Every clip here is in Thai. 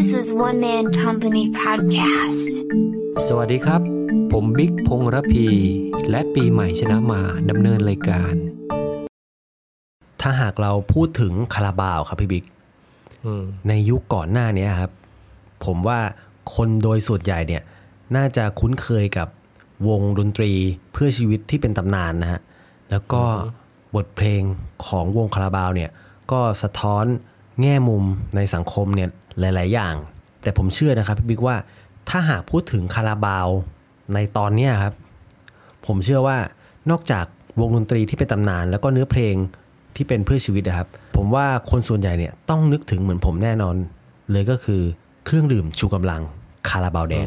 This is One Man Company Podcast. สวัสดีครับ ผมบิ๊กพงษ์ระพี และปีใหม่ชนะมาดำเนินรายการ ถ้าหากเราพูดถึงคาราบาวครับพี่บิ๊กอืมในยุคก่อนหน้านี้ครับ ผมว่าคนโดยส่วนใหญ่เนี่ย น่าจะคุ้นเคยกับวงดนตรีเพื่อชีวิตที่เป็นตำนานนะฮะ แล้วก็บทเพลงของวงคาราบาวเนี่ย ก็สะท้อนแง่มุมในสังคมเนี่ย หลาย ๆ อย่าง แต่ผมเชื่อนะครับพี่บิ๊กว่าถ้าหากพูดถึงคาราบาวในตอนนี้ครับ ผมเชื่อว่านอกจากวงดนตรีที่เป็นตำนาน แล้วก็เนื้อเพลงที่เป็นเพื่อชีวิตนะครับ ผมว่าคนส่วนใหญ่เนี่ยต้องนึกถึงเหมือนผมแน่นอน เลยก็คือเครื่องดื่มชูกำลังคาราบาวแดง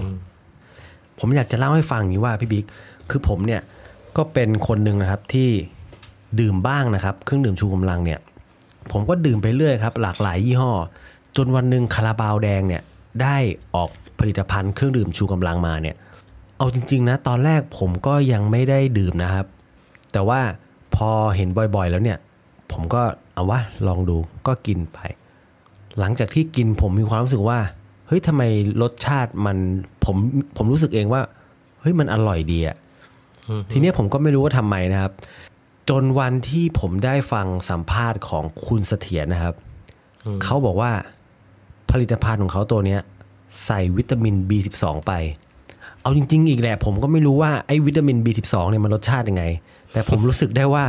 ผมอยากจะเล่าให้ฟังอย่างนี้ว่าพี่บิ๊กคือผมเนี่ยก็เป็นคนหนึ่งนะครับที่ดื่มบ้างนะครับ เครื่องดื่มชูกำลังเนี่ย ผมก็ดื่มไปเรื่อยครับ หลากหลายยี่ห้อ จนวันหนึ่งคาราบาวแดงเนี่ยได้ออกผลิตภัณฑ์เครื่องดื่มชูกำลังมาเนี่ยเอาจริง ๆ นะ ตอนแรกผมก็ยังไม่ได้ดื่มนะครับ แต่ว่าพอเห็นบ่อยๆแล้วเนี่ย ผมก็เอาว่าลองดูก็กินไป หลังจากที่กินผมมีความรู้สึกว่าเฮ้ยทำไมรสชาติมันผมผมรู้สึกเองว่าเฮ้ยมันอร่อยดีอะทีเนี้ยผมก็ไม่รู้ว่าทำไมนะครับ จนวันที่ผมได้ฟังสัมภาษณ์ของคุณเสถียรนะครับเขาบอกว่า ผลิตภัณฑ์ของเขาตัวเนี้ยใส่วิตามิน B12 ไป เอาจริง ๆ อีกแหละ ผมก็ไม่รู้ว่าไอ้วิตามิน B12 เนี่ยมันรสชาติยังไง แต่ผมรู้สึกได้ว่า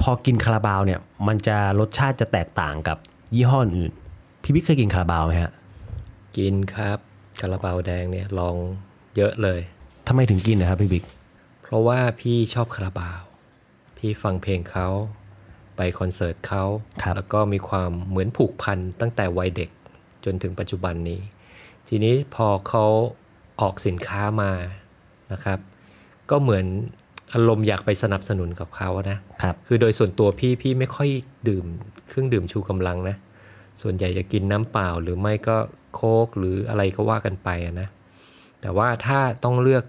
พอกินคาราบาวเนี่ย มันจะรสชาติจะแตกต่างกับยี่ห้ออื่น พี่บิ๊กเคยกินคาราบาวไหมฮะ กินครับคาราบาวแดงเนี่ยลองเยอะเลยทำไมถึงกินนะครับพี่บิ๊กเพราะว่าพี่ชอบคาราบาว พี่ฟังเพลงเขาไปคอนเสิร์ตเขาแล้วก็มีความเหมือนผูกพันตั้งแต่วัยเด็ก จนถึงปัจจุบันนี้ ทีนี้พอเขาออกสินค้ามานะครับ ก็เหมือนอารมณ์อยากไปสนับสนุนกับเขานะครับคือโดยส่วนตัวพี่พี่ไม่ค่อยดื่มเครื่องดื่มชูกำลังนะ ส่วนใหญ่จะกินน้ำเปล่าหรือไม่ก็โค้กหรืออะไรก็ว่ากันไปอะนะแต่ว่าถ้าต้องเลือก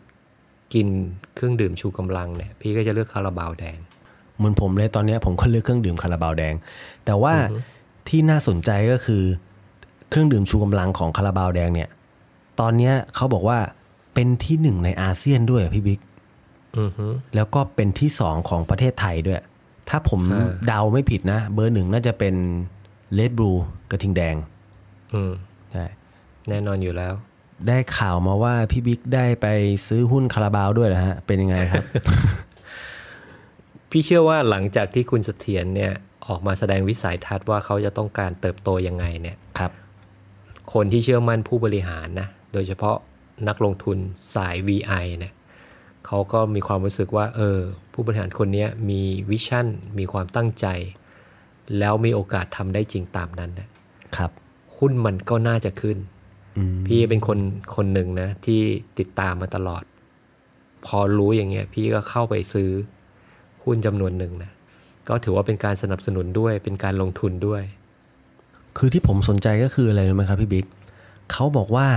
กินเครื่องดื่มชูกำลังเนี่ยพี่ก็จะเลือกคาราบาวแดงเหมือนผมเลยตอนเนี้ยผมก็เลือกเครื่องดื่มคาราบาวแดง แต่ว่าที่น่าสนใจก็คือ เครื่องดื่มชูกำลังของคาราบาวแดงเนี่ย ตอนเนี้ยเขาบอกว่าเป็นที่หนึ่งในอาเซียนด้วยอะพี่บิ๊กอือฮึแล้วก็เป็นที่สองของประเทศไทยด้วย ถ้าผมอ่าเดาไม่ผิดนะ เบอร์หนึ่งน่าจะเป็นเลดบลูกระทิงแดงอืมใช่แน่นอนอยู่แล้ว ได้ข่าวมาว่าพี่บิ๊กได้ไปซื้อหุ้นคาราบาวด้วยนะฮะ เป็นยังไงครับ พี่เชื่อว่าหลังจากที่คุณเสถียรเนี่ย ออกมาแสดงวิสัยทัศน์ว่าเขาจะต้องการเติบโตยังไงเนี่ย ครับคนที่เชื่อมั่นผู้บริหารนะโดยเฉพาะนักลงทุนสาย VI เนี่ยเขาก็มีความรู้สึกว่าเออผู้บริหารคนเนี้ยมีวิชั่น มีความตั้งใจ แล้วมีโอกาสทำได้จริงตามนั้นนะครับหุ้นมันก็น่าจะขึ้นอืมพี่เป็นคนคนหนึ่งนะที่ติดตามมาตลอด พอรู้อย่างเงี้ย พี่ก็เข้าไปซื้อหุ้นจำนวนหนึ่งนะก็ถือว่าเป็นการสนับสนุนด้วยเป็นการลงทุนด้วย คือที่ผมสนใจก็คืออะไรรู้ไหมครับพี่บิ๊กเขาบอกว่า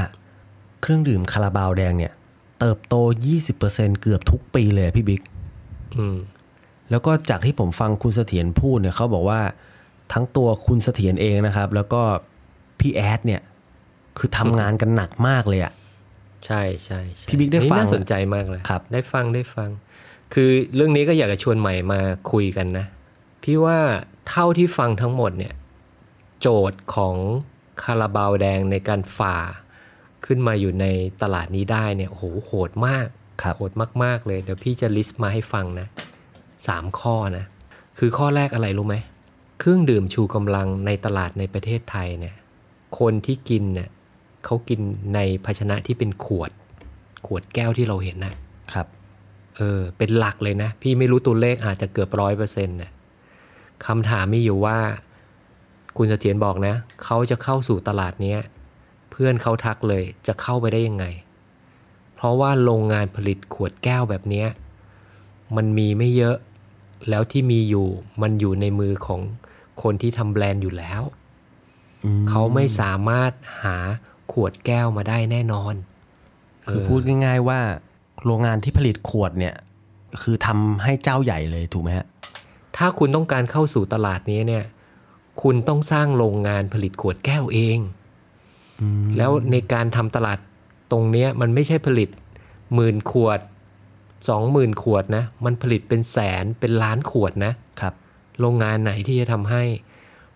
เครื่องดื่มคาราบาวแดงเนี่ย เติบโต 20%เกือบทุกปีเลยอะพี่บิ๊กอืมแล้วก็จากที่ผมฟังคุณเสถียรพูดเนี่ยเขาบอกว่าทั้งตัวคุณเสถียรเองนะครับ แล้วก็พี่แอดเนี่ย คือทำงานกันหนักมากเลยอะใช่ใช่ใช่พี่บิ๊กได้นี่ฟังน่าสนใจมากเลยครับ ได้ฟังได้ฟัง คือเรื่องนี้ก็อยากจะชวนใหม่มาคุยกันนะ พี่ว่าเท่าที่ฟังทั้งหมดเนี่ย โจทย์ของคาราบาวแดงในการฝ่า ขึ้นมาอยู่ในตลาดนี้ได้เนี่ยโอ้โหโหดมากครับโหดมาก ๆ เลย เดี๋ยวพี่จะลิสต์มาให้ฟังนะสามข้อนะ คือข้อแรกอะไรรู้ไหม เครื่องดื่มชูกำลังในตลาดในประเทศไทยเนี่ย คนที่กินเนี่ยเขากินในภาชนะที่เป็นขวด ขวดแก้วที่เราเห็นนะครับ เออ เป็นหลักเลยนะ พี่ไม่รู้ตัวเลขอาจจะเกือบร้อยเปอร์เซ็นต์นะคำถามมีอยู่ว่า คุณเสถียรบอกนะ เขาจะเข้าสู่ตลาดเนี้ยเพื่อนเขาทักเลยจะเข้าไปได้ยังไง เพราะว่าโรงงานผลิตขวดแก้วแบบเนี้ยมันมีไม่เยอะ แล้วที่มีอยู่มันอยู่ในมือของคนที่ทำแบรนด์อยู่แล้วอืมเขาไม่สามารถหาขวดแก้วมาได้แน่นอน คือพูดง่าย ๆว่า โรงงานที่ผลิตขวดเนี่ย คือทำให้เจ้าใหญ่เลยถูกไหมฮะ ถ้าคุณต้องการเข้าสู่ตลาดนี้เนี่ย คุณต้องสร้างโรงงานผลิตขวดแก้วเองอแล้วในการทำตลาดตรงเนี้ยมันไม่ใช่ผลิตหมื่นขวดสองหมื่นขวดนะ มันผลิตเป็นแสนเป็นล้านขวดนะครับ โรงงานไหนที่จะทำให้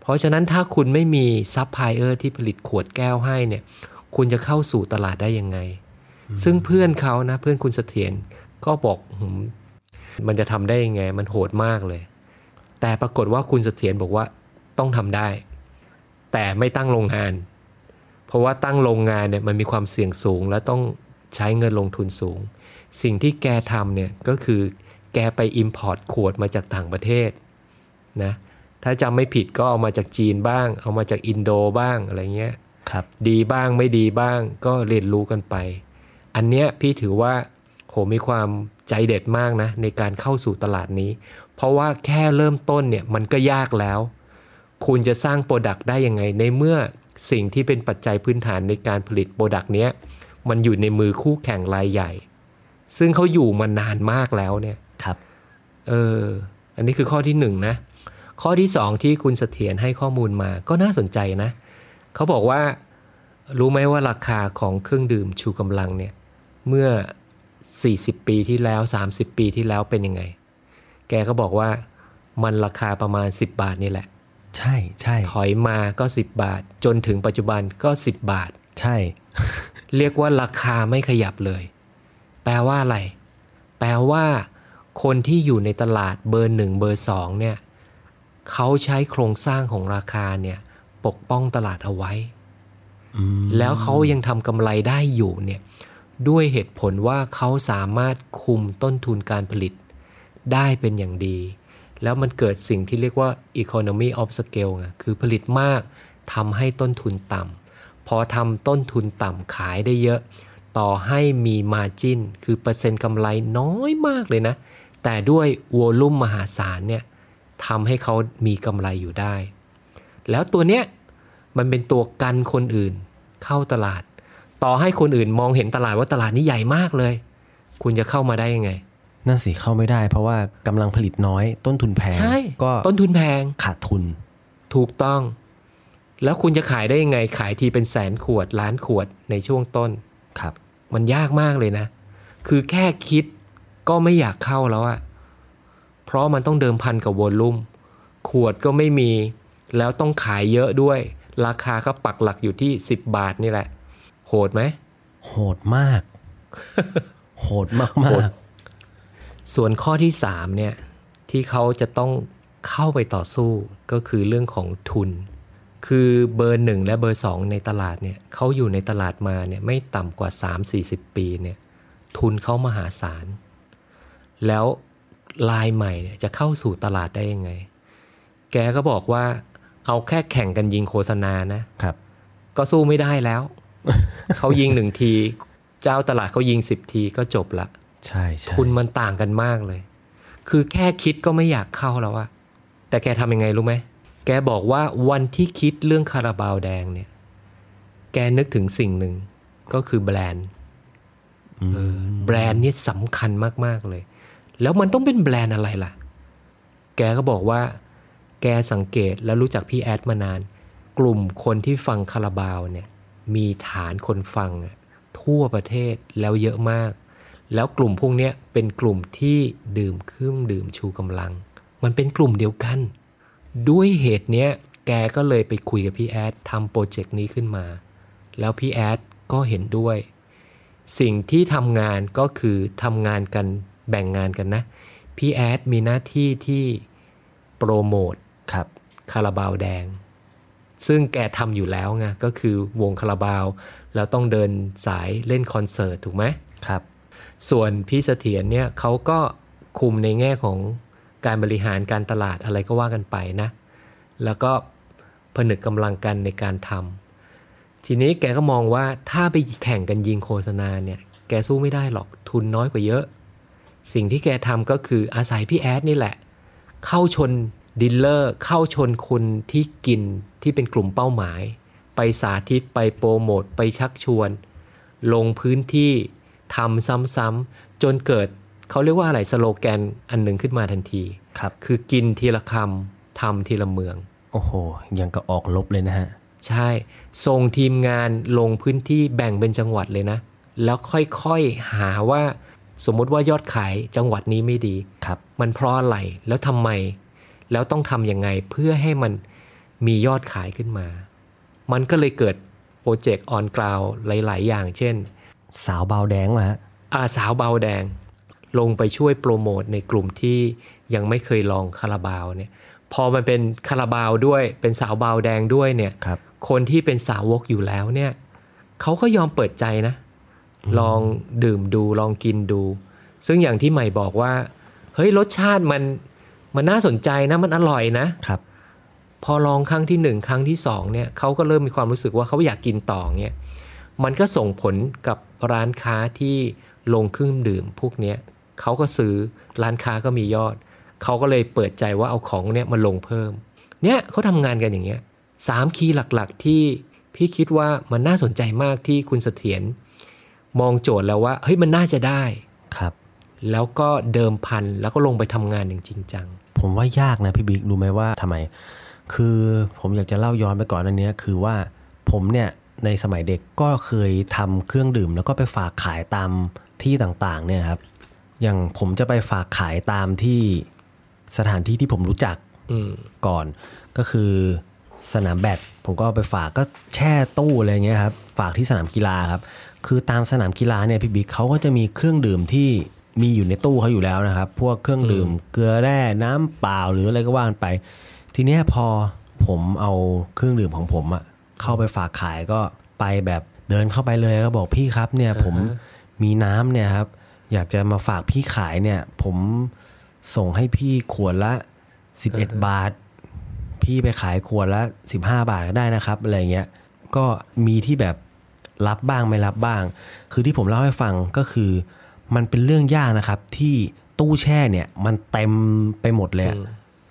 เพราะฉะนั้นถ้าคุณไม่มีซัพพลายเออร์ที่ผลิตขวดแก้วให้เนี่ย คุณจะเข้าสู่ตลาดได้ยังไง ซึ่งเพื่อนเขานะ เพื่อนคุณเสถียรก็บอกหืมมันจะทำได้ยังไง มันโหดมากเลย แต่ปรากฏว่าคุณเสถียรบอกว่า ต้องทำได้ แต่ไม่ตั้งโรงงาน เพราะว่าตั้งโรงงานเนี่ยมันมีความเสี่ยงสูง และต้องใช้เงินลงทุนสูง สิ่งที่แกทำเนี่ยก็คือแกไป import ขวดมาจากต่างประเทศนะถ้าจำไม่ผิดก็เอามาจากจีนบ้าง เอามาจากอินโดบ้างอะไรเงี้ยครับดีบ้างไม่ดีบ้างก็เรียนรู้กันไป อันเนี้ยพี่ถือว่าโหมีความใจเด็ดมากนะในการเข้าสู่ตลาดนี้ เพราะว่าแค่เริ่มต้นเนี่ยมันก็ยากแล้ว คุณจะสร้าง product ได้ยังไงในเมื่อสิ่งที่เป็นปัจจัยพื้นฐานในการผลิต product เนี้ยมันอยู่ในมือคู่แข่งรายใหญ่ ซึ่งเขาอยู่มานานมากแล้วเนี่ยครับเอออันนี้คือข้อที่หนึ่งนะ ข้อที่สองที่คุณเสถียรให้ข้อมูลมาก็น่าสนใจนะ เขาบอกว่ารู้ไหมว่าราคาของเครื่องดื่มชูกำลังเนี่ยเมื่อ 40 ปีที่แล้ว 30 ปีที่แล้วเป็นยังไง แกก็บอกว่ามันราคาประมาณ 10 บาทนี่แหละ ใช่ใช่ถอยมาก็10บาท จนถึงปัจจุบันก็10บาท ใช่ เรียกว่าราคาไม่ขยับเลย แปลว่าอะไร แปลว่า คนที่อยู่ในตลาดเบอร์หนึ่งเบอร์สองเนี่ยเขาใช้โครงสร้างของราคาเนี่ย ปกป้องตลาดเอาไว้อืมแล้วเขายังทำกำไรได้อยู่เนี่ย ด้วยเหตุผลว่าเขาสามารถคุมต้นทุนการผลิตได้เป็นอย่างดี แล้วมันเกิดสิ่งที่เรียกว่า economy of scale ไงคือผลิตมากทำให้ต้นทุนต่ำพอทำต้นทุนต่ำขายได้เยอะ ต่อให้มี margin คือเปอร์เซ็นต์กำไรน้อยมากเลยนะ แต่ด้วยวอลุ่มมหาศาลเนี่ยทำให้เขามีกำไรอยู่ได้ แล้วตัวเนี้ยมันเป็นตัวกันคนอื่นเข้าตลาด ต่อให้คนอื่นมองเห็นตลาดว่าตลาดนี้ใหญ่มากเลย คุณจะเข้ามาได้ยังไง นั่นสิเข้าไม่ได้ เพราะว่ากำลังผลิตน้อย ต้นทุนแพงใช่ก็ต้นทุนแพงขาดทุน ถูกต้อง แล้วคุณจะขายได้ยังไงขายทีเป็นแสนขวดล้านขวดในช่วงต้นครับ มันยากมากเลยนะ คือแค่คิดก็ไม่อยากเข้าแล้วอะเพราะมันต้องเดิมพันกับวอลลุ่มขวดก็ไม่มี แล้วต้องขายเยอะด้วย ราคาก็ปักหลักอยู่ที่ 10 บาทนี่แหละ โหดไหมโหดมาก โหดมากโหมาดก ส่วนข้อที่3เนี่ยที่เขาจะต้องเข้าไปต่อสู้ก็คือเรื่องของทุน คือเบอร์หนึ่งและเบอร์สองในตลาดเนี่ยเขาอยู่ในตลาดมาเนี่ยไม่ต่ำกว่า 3-40 ปีเนี่ยทุนเขามหาศาล แล้วลายใหม่เนี่ยจะเข้าสู่ตลาดได้ยังไง แกก็บอกว่าเอาแค่แข่งกันยิงโฆษณานะครับ ก็สู้ไม่ได้แล้ว เขายิงหนึ่งที เจ้าตลาดเขายิงสิบทีก็จบละ ใช่ใช่ทุนมันต่างกันมากเลย คือแค่คิดก็ไม่อยากเข้าแล้วอะแต่แกทำยังไงรู้ไหม แกบอกว่าวันที่คิดเรื่องคาราบาวแดงเนี่ย แกนึกถึงสิ่งหนึ่งก็คือแบรนด์อืมเออแบรนด์เนี่ยสำคัญมาก ๆ เลย แล้วมันต้องเป็นแบรนด์อะไรล่ะ แกก็บอกว่า แกสังเกตและรู้จักพี่แอดมานาน กลุ่มคนที่ฟังคาราบาวเนี่ย มีฐานคนฟังอะทั่วประเทศแล้วเยอะมาก แล้วกลุ่มพวกเนี้ยเป็นกลุ่มที่ดื่มเครื่องดื่มชูกำลัง มันเป็นกลุ่มเดียวกัน ด้วยเหตุเนี้ยแกก็เลยไปคุยกับพี่แอดทำโปรเจกต์นี้ขึ้นมา แล้วพี่แอดก็เห็นด้วย สิ่งที่ทำงานก็คือทำงานกันแบ่งงานกันนะ พี่แอดมีหน้าที่ที่โปรโมทครับคาราบาวแดง ซึ่งแกทำอยู่แล้วไงก็คือวงคาราบาว แล้วต้องเดินสายเล่นคอนเสิร์ตถูกไหมครับ ส่วนพี่เสถียรเนี่ยเขาก็คุมในแง่ของการบริหารการตลาดอะไรก็ว่ากันไปนะ แล้วก็ผนึกกำลังกันในการทำทีนี้แกก็มองว่าถ้าไปแข่งกันยิงโฆษณาเนี่ย แกสู้ไม่ได้หรอกทุนน้อยกว่าเยอะ สิ่งที่แกทำก็คืออาศัยพี่แอดนี่แหละ เข้าชน dealer เข้าชนคนที่กินที่เป็นกลุ่มเป้าหมาย ไปสาธิตไปโปรโมทไปชักชวน ลงพื้นที่ ทำซ้ำๆจนเกิดเขาเรียกว่าอะไรสโลแกนอันหนึ่งขึ้นมาทันทีครับคือกินทีละคำทำทีละเมือง โอ้โห ยังก็ออกลบเลยนะฮะ ใช่ส่งทีมงานลงพื้นที่แบ่งเป็นจังหวัดเลยนะ แล้วค่อยๆหาว่าสมมติว่ายอดขายจังหวัดนี้ไม่ดีครับ มันเพราะอะไรแล้วทำไม แล้วต้องทำยังไงเพื่อให้มันมียอดขายขึ้นมา มันก็เลยเกิดโปรเจกต์ออนกราวหลาย ๆ อย่าง เช่น สาวเบาแดงมาฮะอาสาวเบาแดง ลงไปช่วยโปรโมทในกลุ่มที่ยังไม่เคยลองคาราบาวเนี่ยพอมันเป็นคาราบาวด้วยเป็นสาวเบาแดงด้วยเนี่ยครับคนที่เป็นสาวกอยู่แล้วเนี่ยเขาก็ยอมเปิดใจนะ ลองดื่มดูลองกินดู ซึ่งอย่างที่ใหม่บอกว่า เฮ้ยรสชาติมันมันน่าสนใจนะมันอร่อยนะครับ พอลองครั้งที่หนึ่งครั้งที่สองเนี่ยเขาก็เริ่มมีความรู้สึกว่าเขาอยากกินต่อเนี่ยมันก็ส่งผลกับ ร้านค้าที่ลงเครื่องดื่มพวกเนี้ยเขาก็ซื้อร้านค้าก็มียอด เขาก็เลยเปิดใจว่าเอาของเนี่ยมาลงเพิ่ม เนี่ยเขาทำงานกันอย่างเงี้ยสามคีย์หลักๆที่พี่คิดว่ามันน่าสนใจมากที่คุณเสถียรมองโจทย์แล้วว่าเฮ้ยมันน่าจะได้ครับ แล้วก็เดิมพันแล้วก็ลงไปทำงานอย่างจริงจัง ผมว่ายากนะพี่บิ๊กรู้ไหมว่าทำไม คือผมอยากจะเล่าย้อนไปก่อนอันเนี้ยคือว่าผมเนี่ย ในสมัยเด็กก็เคยทำเครื่องดื่ม แล้วก็ไปฝากขายตามที่ต่างๆเนี่ยครับ อย่างผมจะไปฝากขายตามที่สถานที่ที่ผมรู้จักอืมก่อนก็คือสนามแบดผมก็เอาไปฝากก็แช่ตู้อะไรเงี้ยครับฝากที่สนามกีฬาครับ คือตามสนามกีฬาเนี่ยพี่บิ๊กเขาก็จะมีเครื่องดื่มที่มีอยู่ในตู้เขาอยู่แล้วนะครับ พวกเครื่องดื่มเกลือแร่น้ำเปล่าหรืออะไรก็ว่ากันไป ทีเนี้ยพอผมเอาเครื่องดื่มของผมอะ เข้าไปฝากขายก็ไปแบบเดินเข้าไปเลยก็บอกพี่ครับเนี่ยผมมีน้ำเนี่ยครับ อยากจะมาฝากพี่ขายเนี่ย ผมส่งให้พี่ขวดละ11บาท พี่ไปขายขวดละ15บาทก็ได้นะครับอะไรเงี้ยก็มีที่แบบรับบ้างไม่รับบ้าง คือที่ผมเล่าให้ฟังก็คือ มันเป็นเรื่องยากนะครับ ที่ตู้แช่เนี่ย มันเต็มไปหมดเลยอะ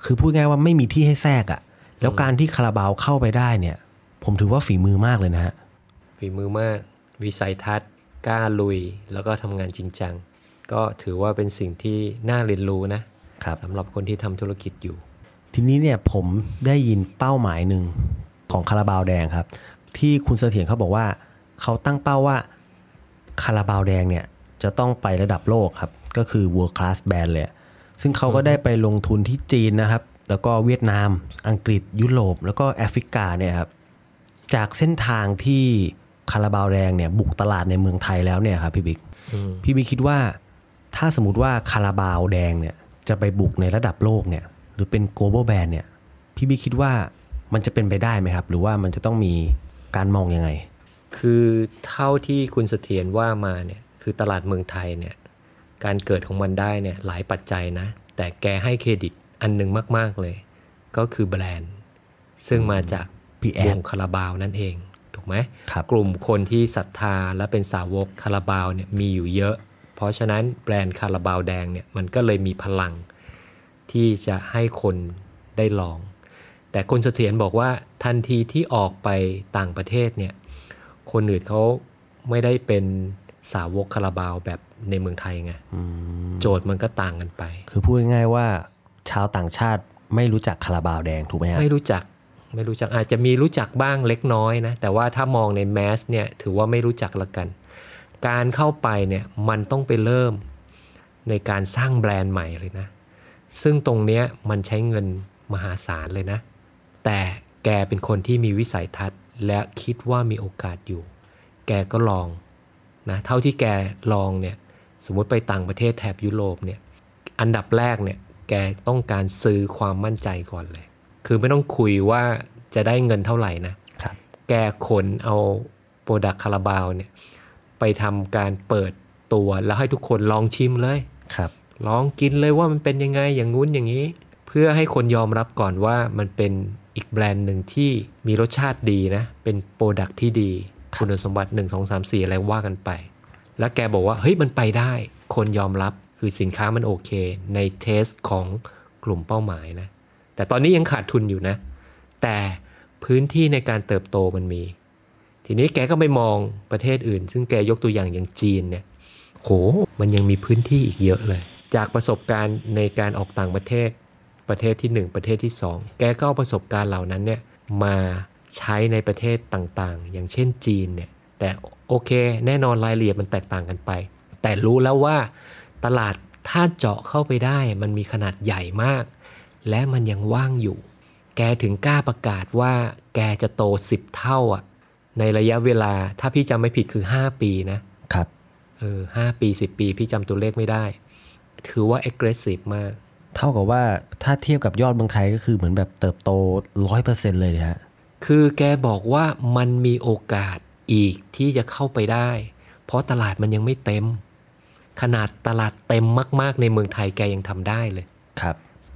คือพูดง่ายว่าไม่มีที่ให้แทรกอะ่ะ แล้วการที่คาราบาวเข้าไปได้เนี่ย ผมถือว่าฝีมือมากเลยนะฮะ ฝีมือมาก วิสัยทัศน์ กล้าลุย แล้วก็ทำงานจริงจัง ก็ถือว่าเป็นสิ่งที่น่าเรียนรู้นะครับสำหรับคนที่ทำธุรกิจอยู่ ทีนี้เนี่ยผมได้ยินเป้าหมายหนึ่งของคาราบาวแดงครับ ที่คุณเสถียรเขาบอกว่า เขาตั้งเป้าว่าคาราบาวแดงเนี่ยจะต้องไประดับโลกครับ ก็คือ world class band เลย ซึ่งเขาก็ได้ไปลงทุนที่จีนนะครับ แล้วก็เวียดนาม อังกฤษ ยุโรป แล้วก็แอฟริกาเนี่ยครับ จากเส้นทางที่คาราบาวแดงเนี่ยบุกตลาดในเมืองไทยแล้วเนี่ยครับพี่บิ๊กพี่บิ๊กคิดว่า ถ้าสมมติว่าคาราบาวแดงเนี่ยจะไปบุกในระดับโลกเนี่ยหรือเป็น global band เนี่ยพี่บิ๊กคิดว่ามันจะเป็นไปได้ไหมครับ หรือว่ามันจะต้องมีการมองยังไง คือเท่าที่คุณเสถียรว่ามาเนี่ยคือตลาดเมืองไทยเนี่ยการเกิดของมันได้เนี่ยหลายปัจจัยนะ แต่แกให้เครดิตอันหนึ่งมาก ๆเลย ก็คือแบรนด์ ซึ่งมาจาก พี่แอดวงคาราบาวนั่นเอง ถูกไหมครับกลุ่มคนที่ศรัทธาและเป็นสาวกคาราบาวเนี่ยมีอยู่เยอะ เพราะฉะนั้นแบรนด์คาราบาวแดงเนี่ยมันก็เลยมีพลัง ที่จะให้คนได้ลอง แต่คุณเสถียรบอกว่าทันทีที่ออกไปต่างประเทศเนี่ยคนอื่นเขาไม่ได้เป็นสาวกคาราบาวแบบในเมืองไทยไงโจทย์มันก็ต่างกันไป คือพูดง่ายๆว่าชาวต่างชาติไม่รู้จักคาราบาวแดงถูกไหมฮะไม่รู้จัก ไม่รู้จักอาจจะมีรู้จักบ้างเล็กน้อยนะแต่ว่าถ้ามองในแมสเนี่ยถือว่าไม่รู้จักละกัน การเข้าไปเนี่ยมันต้องไปเริ่มในการสร้างแบรนด์ใหม่เลยนะ ซึ่งตรงเนี้ยมันใช้เงินมหาศาลเลยนะ แต่แกเป็นคนที่มีวิสัยทัศน์ และคิดว่ามีโอกาสอยู่ แกก็ลองนะเท่าที่แกลองเนี่ยสมมติไปต่างประเทศแถบยุโรปเนี่ยอันดับแรกเนี่ยแกต้องการซื้อความมั่นใจก่อนเลย คือไม่ต้องคุยว่าจะได้เงินเท่าไหร่นะครับแกขนเอาโปรดักคาราบาวเนี่ยไปทำการเปิดตัวแล้วให้ทุกคนลองชิมเลยครับ ลองกินเลยว่ามันเป็นยังไงอย่างงู้นอย่างนี้ เพื่อให้คนยอมรับก่อนว่ามันเป็นอีกแบรนด์หนึ่งที่มีรสชาติดีนะ เป็นโปรดักที่ดี คุณสมบัติ 1 2 3 4 อะไรว่ากันไป แล้วแกบอกว่า เฮ้ยมันไปได้ คนยอมรับคือสินค้ามันโอเค ในเทสของกลุ่มเป้าหมายนะ แต่ตอนนี้ยังขาดทุนอยู่นะ แต่พื้นที่ในการเติบโตมันมี ทีนี้แกก็ไปมองประเทศอื่น ซึ่งแกยกตัวอย่างอย่างจีนเนี่ยโหมันยังมีพื้นที่อีกเยอะเลย จากประสบการณ์ในการออกต่างประเทศประเทศที่ 1 ประเทศที่ 2 แกก็เอาประสบการณ์เหล่านั้นเนี่ยมาใช้ในประเทศต่างๆ อย่างเช่นจีนเนี่ยแต่โอเค แน่นอนรายละเอียดมันแตกต่างกันไป แต่รู้แล้วว่าตลาดถ้าเจาะเข้าไปได้มันมีขนาดใหญ่มาก และมันยังว่างอยู่ แกถึงกล้าประกาศว่าแกจะโต10เท่าอะ ในระยะเวลาถ้าพี่จำไม่ผิดคือ5ปีนะครับ เออห้าปี10ปีพี่จำตัวเลขไม่ได้ ถือว่า aggressive มาก เท่ากับว่าถ้าเทียบกับยอดเมืองไทยก็คือเหมือนแบบเติบโตร้อยเปอร์เซ็นเลยนะฮะ คือแกบอกว่ามันมีโอกาสอีกที่จะเข้าไปได้ เพราะตลาดมันยังไม่เต็ม ขนาดตลาดเต็มมาก ๆ ในเมืองไทยแกยังทำได้เลย ครับ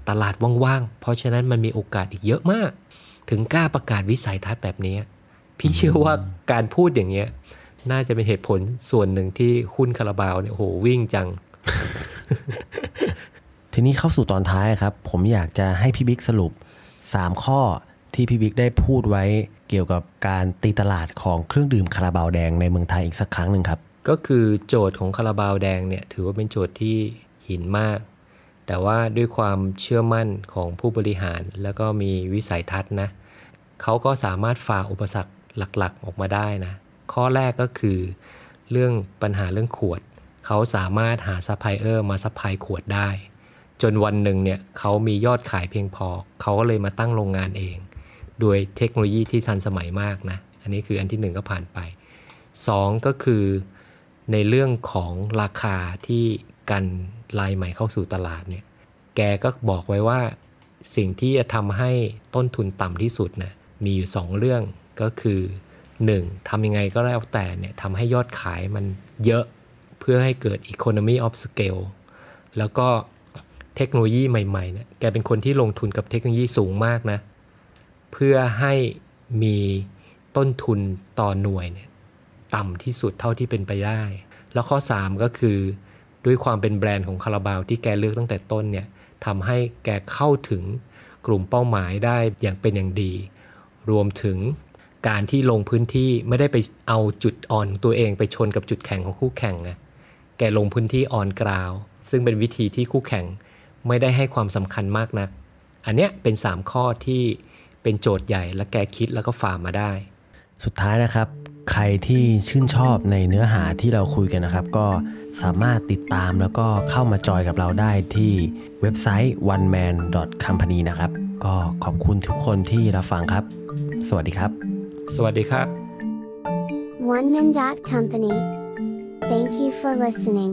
ตลาดว่างๆ เพราะฉะนั้นมันมีโอกาสอีกเยอะมาก ถึงกล้าประกาศวิสัยทัศน์แบบนี้ พี่เชื่อว่าการพูดอย่างเงี้ย น่าจะเป็นเหตุผลส่วนหนึ่งที่หุ้นคาราบาวเนี่ยโอ้โหวิ่งจัง ทีนี้เข้าสู่ตอนท้ายครับ ผมอยากจะให้พี่บิ๊กสรุป 3 ข้อที่พี่บิ๊กได้พูดไว้เกี่ยวกับการตีตลาดของเครื่องดื่มคาราบาวแดงในเมืองไทยอีกสักครั้งหนึ่งครับ ก็คือโจทย์ของคาราบาวแดงเนี่ยถือว่าเป็นโจทย์ที่หินมาก แต่ว่าด้วยความเชื่อมั่นของผู้บริหาร แล้วก็มีวิสัยทัศน์นะเขาก็สามารถฝ่าอุปสรรคหลักๆ ออกมาได้นะ ข้อแรกก็คือ เรื่องปัญหาเรื่องขวด เขาสามารถหาซัพพลายเออร์มา supply ขวดได้ จนวันหนึ่งเนี่ยเขามียอดขายเพียงพอ เขาก็เลยมาตั้งโรงงานเอง โดยเทคโนโลยีที่ทันสมัยมากนะ อันนี้คืออันที่หนึ่งก็ผ่านไปสองก็คือ ในเรื่องของราคาที่กัน ลายใหม่เข้าสู่ตลาดเนี่ย แกก็บอกไว้ว่าสิ่งที่จะทำให้ต้นทุนต่ำที่สุดนะมีอยู่ 2 เรื่องก็คือ 1. ทำยังไงก็แล้วแต่เนี่ยทำให้ยอดขายมันเยอะเพื่อให้เกิด economy of scale แล้วก็เทคโนโลยีใหม่ๆเนี่ยแกเป็นคนที่ลงทุนกับเทคโนโลยีสูงมากนะ เพื่อให้มีต้นทุนต่อหน่วยเนี่ยต่ำที่สุดเท่าที่เป็นไปได้ แล้วข้อ 3 ก็คือ ด้วยความเป็นแบรนด์ของคาราบาวที่แกเลือกตั้งแต่ต้นเนี่ยทำให้แกเข้าถึงกลุ่มเป้าหมายได้อย่างเป็นอย่างดี รวมถึงการที่ลงพื้นที่ไม่ได้ไปเอาจุดอ่อนตัวเองไปชนกับจุดแข็งของคู่แข่งไงแกลงพื้นที่ออนกราว ซึ่งเป็นวิธีที่คู่แข่งไม่ได้ให้ความสำคัญมากนัก อันเนี้ยเป็น 3 ข้อที่เป็นโจทย์ใหญ่และแกคิดแล้วก็ฝ่ามาได้ สุดท้ายนะครับ ใครที่ชื่นชอบในเนื้อหาที่เราคุยกันนะครับ ก็สามารถติดตามแล้วก็เข้ามาจอยกับเราได้ที่เว็บไซต์ one man company นะครับ ก็ขอบคุณทุกคนที่รับฟังครับ สวัสดีครับ สวัสดีครับ One Man Dot Company. Thank you for listening.